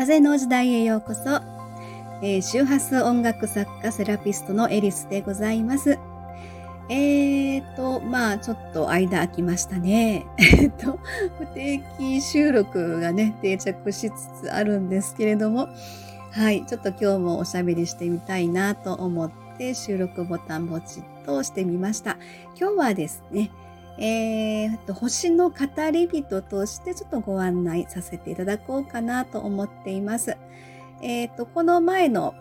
風の時代へようこそ、えー、周波数音楽作家セラピストのエリスでございます。えーと、まあちょっと間空きましたね。えっと、不定期収録がね、定着しつつあるんですけれども、はい、ちょっと今日もおしゃべりしてみたいなと思って収録ボタンポチッと押してみました。今日はですね、えー、と星の語り人としてちょっとご案内させていただこうかなと思っています。えっ、ー、と、この前の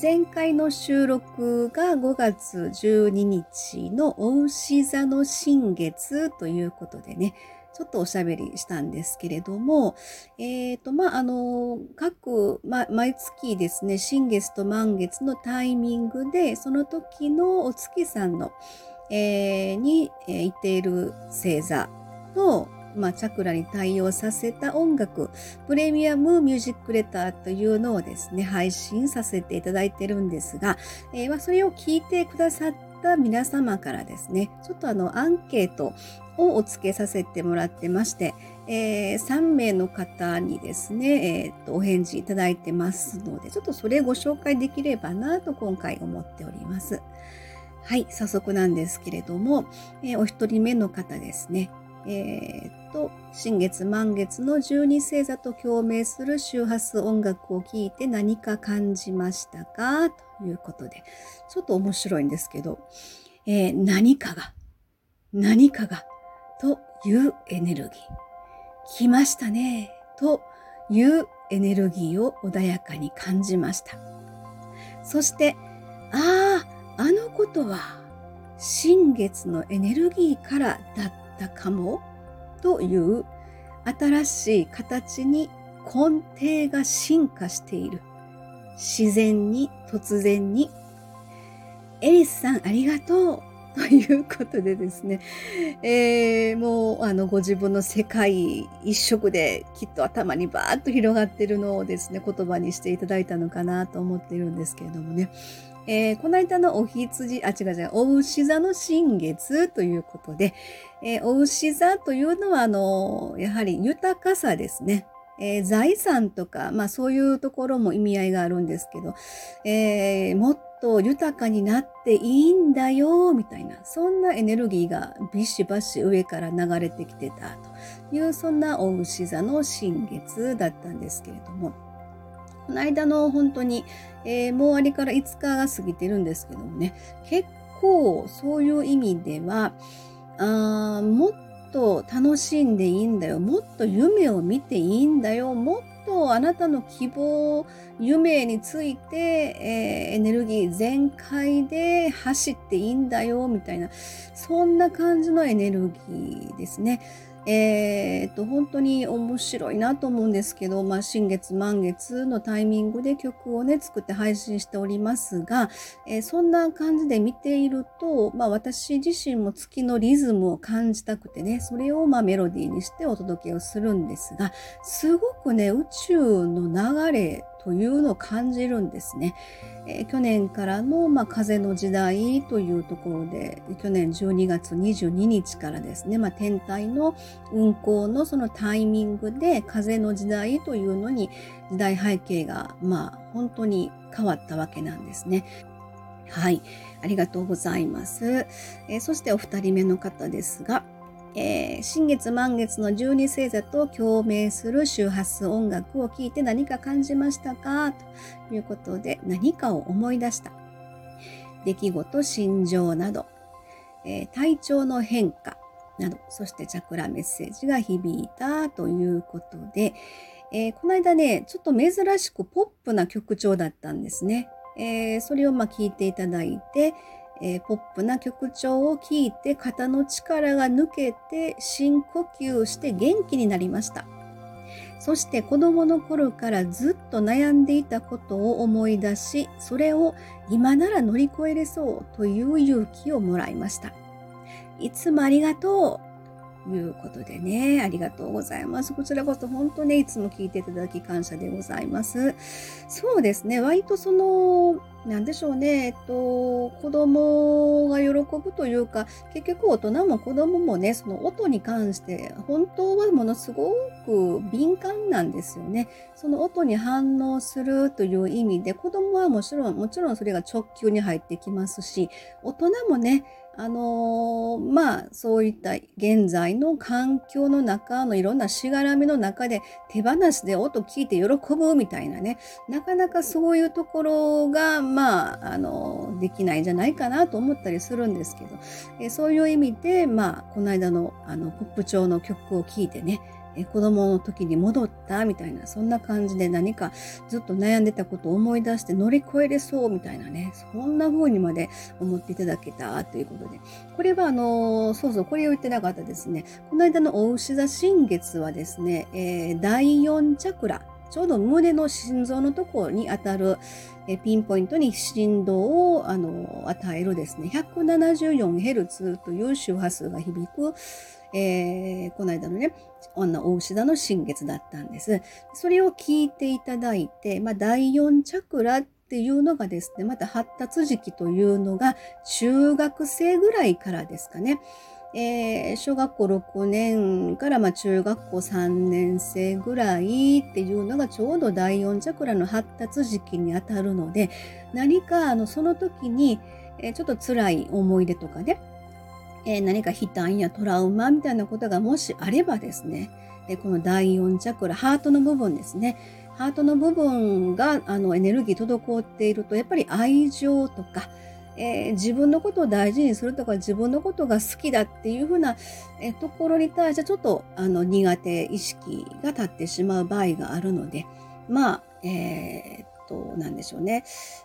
前回の収録が5月12日のお牛座の新月ということでね、ちょっとおしゃべりしたんですけれども、えっ、ー、と、まあ、あの、各、ま、毎月ですね、新月と満月のタイミングで、その時のお月さんの、えー、に、えー、いている星座の、まあ、チャクラに対応させた音楽、プレミアムミュージックレターというのをですね、配信させていただいてるんですが、えー、まあ、それを聞いてくださった皆様からですね、ちょっとあの、アンケートをお付けさせてもらってまして、えー、3名の方にですね、えーと、お返事いただいてますので、ちょっとそれご紹介できればなと今回思っております。はい、早速なんですけれども、えー、お一人目の方ですね。えー、っと、新月満月の十二星座と共鳴する周波数音楽を聴いて何か感じましたか？ということで、ちょっと面白いんですけど、えー、何かが、何かが、というエネルギー。来ましたね、というエネルギーを穏やかに感じました。そして、ああ、あのことは新月のエネルギーからだったかもという新しい形に根底が進化している。自然に突然に。エリスさんありがとう。ということでですね、えー、もうあのご自分の世界一色できっと頭にバーッと広がってるのをですね、言葉にしていただいたのかなと思っているんですけれどもね、えー、この間のお羊、あ、違う違う、お牛座の新月ということで、えー、お牛座というのは、あの、やはり豊かさですね。えー、財産とか、まあそういうところも意味合いがあるんですけど、えー、もっと豊かになっていいんだよ、みたいな、そんなエネルギーがビシバシ上から流れてきてたという、そんなお牛座の新月だったんですけれども、この間の本当に、えー、もう終わりから5日が過ぎてるんですけどもね、結構そういう意味では、あもっと楽しんでいいんだよ。もっと夢を見ていいんだよ。もっとあなたの希望、夢について、えー、エネルギー全開で走っていいんだよ、みたいな、そんな感じのエネルギーですね。えー、っと、本当に面白いなと思うんですけど、まあ、新月満月のタイミングで曲をね、作って配信しておりますが、えー、そんな感じで見ていると、まあ、私自身も月のリズムを感じたくてね、それをまメロディーにしてお届けをするんですが、すごくね、宇宙の流れというのを感じるんですね。えー、去年からの、まあ、風の時代というところで、去年12月22日からですね、まあ、天体の運行のそのタイミングで風の時代というのに時代背景が、まあ、本当に変わったわけなんですね。はい。ありがとうございます。えー、そしてお二人目の方ですが、えー、新月満月の十二星座と共鳴する周波数音楽を聴いて何か感じましたか？ということで何かを思い出した。出来事、心情など、えー、体調の変化。など、そしてチャクラメッセージが響いたということで、えー、この間ね、ちょっと珍しくポップな曲調だったんですね。え、それをまあ聞いていただいて、えー、ポップな曲調を聴いて肩の力が抜けて深呼吸して元気になりました。そして子供の頃からずっと悩んでいたことを思い出し、それを今なら乗り越えれそうという勇気をもらいました。いつもありがとういうことでね、ありがとうございます。こちらこそ本当ね、いつも聞いていただき感謝でございます。そうですね、割とその、なんでしょうね、えっと、子供が喜ぶというか、結局大人も子供もね、その音に関して本当はものすごく敏感なんですよね。その音に反応するという意味で、子供はもちろん、もちろんそれが直球に入ってきますし、大人もね、あのー、まあ、そういった現在の環境の中のいろんなしがらみの中で手放しで音聞いて喜ぶみたいなね、なかなかそういうところが、まあ、あのー、できないんじゃないかなと思ったりするんですけど、えそういう意味で、まあ、この間のあのポップ調の曲を聴いてね、え子供の時に戻ったみたいな、そんな感じで何かずっと悩んでたことを思い出して乗り越えれそうみたいなね、そんな風にまで思っていただけたということで。これはあの、そうそう、これを言ってなかったですね。この間のお牛座新月はですね、えー、第4チャクラ、ちょうど胸の心臓のところに当たる、えピンポイントに振動をあの与えるですね、174Hz という周波数が響く、えー、この間のね、女大牛座の新月だったんです。それを聞いていただいて、まあ、第4チャクラっていうのがですね、また発達時期というのが中学生ぐらいからですかね。えー、小学校6年からまあ中学校3年生ぐらいっていうのがちょうど第4チャクラの発達時期にあたるので何かあのその時に、えー、ちょっと辛い思い出とかね、えー、何か悲嘆やトラウマみたいなことがもしあればですね、えこの第4チャクラ、ハートの部分ですね。ハートの部分があのエネルギー滞っていると、やっぱり愛情とか、えー、自分のことを大事にするとか自分のことが好きだっていうふうな、えー、ところに対してちょっとあの苦手意識が立ってしまう場合があるので、まあ、えー、と、なんでしょうね。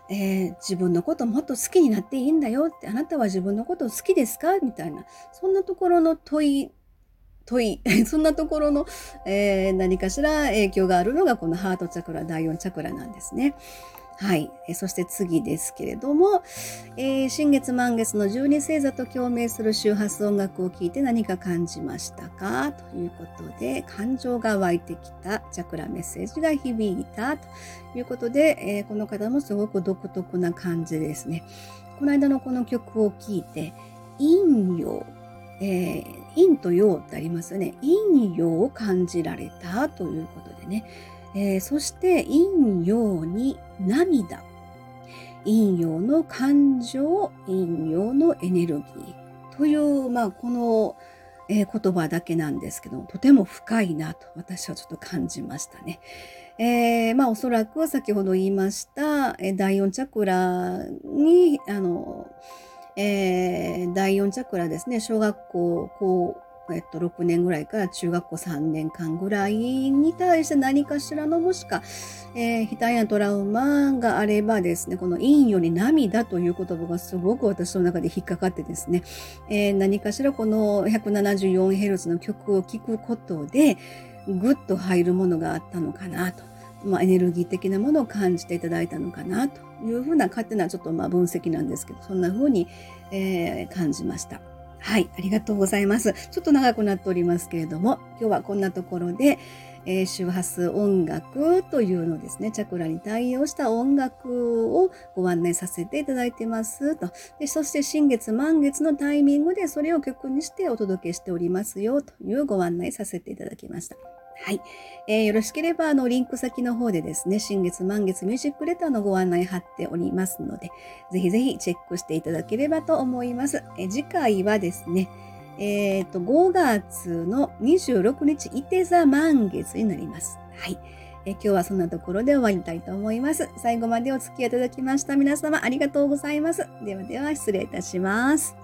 えー、自分のこともっと好きになっていいんだよって、あなたは自分のこと好きですかみたいな、そんなところの問い、問い、そんなところの、えー、何かしら影響があるのがこのハートチャクラ、第4チャクラなんですね。はい。えそして次ですけれども、えー、新月満月の十二星座と共鳴する周波数音楽を聴いて何か感じましたか？ということで、感情が湧いてきたチャクラメッセージが響いたということで、えー、この方もすごく独特な感じですね。この間のこの曲を聴いて、陰陽、えー、陰と陽ってありますよね。陰陽を感じられたということでね、えー、そして陰陽に涙。陰陽の感情、陰陽のエネルギーという、まあ、この、えー、言葉だけなんですけどとても深いなと私はちょっと感じましたね。えー、まあおそらく先ほど言いました、え、第4チャクラにあの、え、第4チャクラですね小学校こうえっと、6年ぐらいから中学校3年間ぐらいに対して何かしらのもしか、えー、悲嘆やトラウマがあればですね、この陰より涙という言葉がすごく私の中で引っかかってですね、えー、何かしらこの 174Hz の曲を聴くことで、ぐっと入るものがあったのかなと。まあ、エネルギー的なものを感じていただいたのかなというふうな勝手なちょっとまあ分析なんですけど、そんなふうに、えー、感じました。はい、ありがとうございます。ちょっと長くなっておりますけれども、今日はこんなところで、えー、周波数音楽というのですね、チャクラに対応した音楽をご案内させていただいてますと。でそして新月満月のタイミングでそれを曲にしてお届けしておりますよというご案内させていただきました。はい。えー、よろしければ、あの、リンク先の方でですね、新月満月ミュージックレターのご案内貼っておりますので、ぜひぜひチェックしていただければと思います。え次回はですね、えっ、ー、と、5月の26日、いて座満月になります。はい。え今日はそんなところで終わりたいと思います。最後までお付き合いいただきました皆様ありがとうございます。ではでは失礼いたします。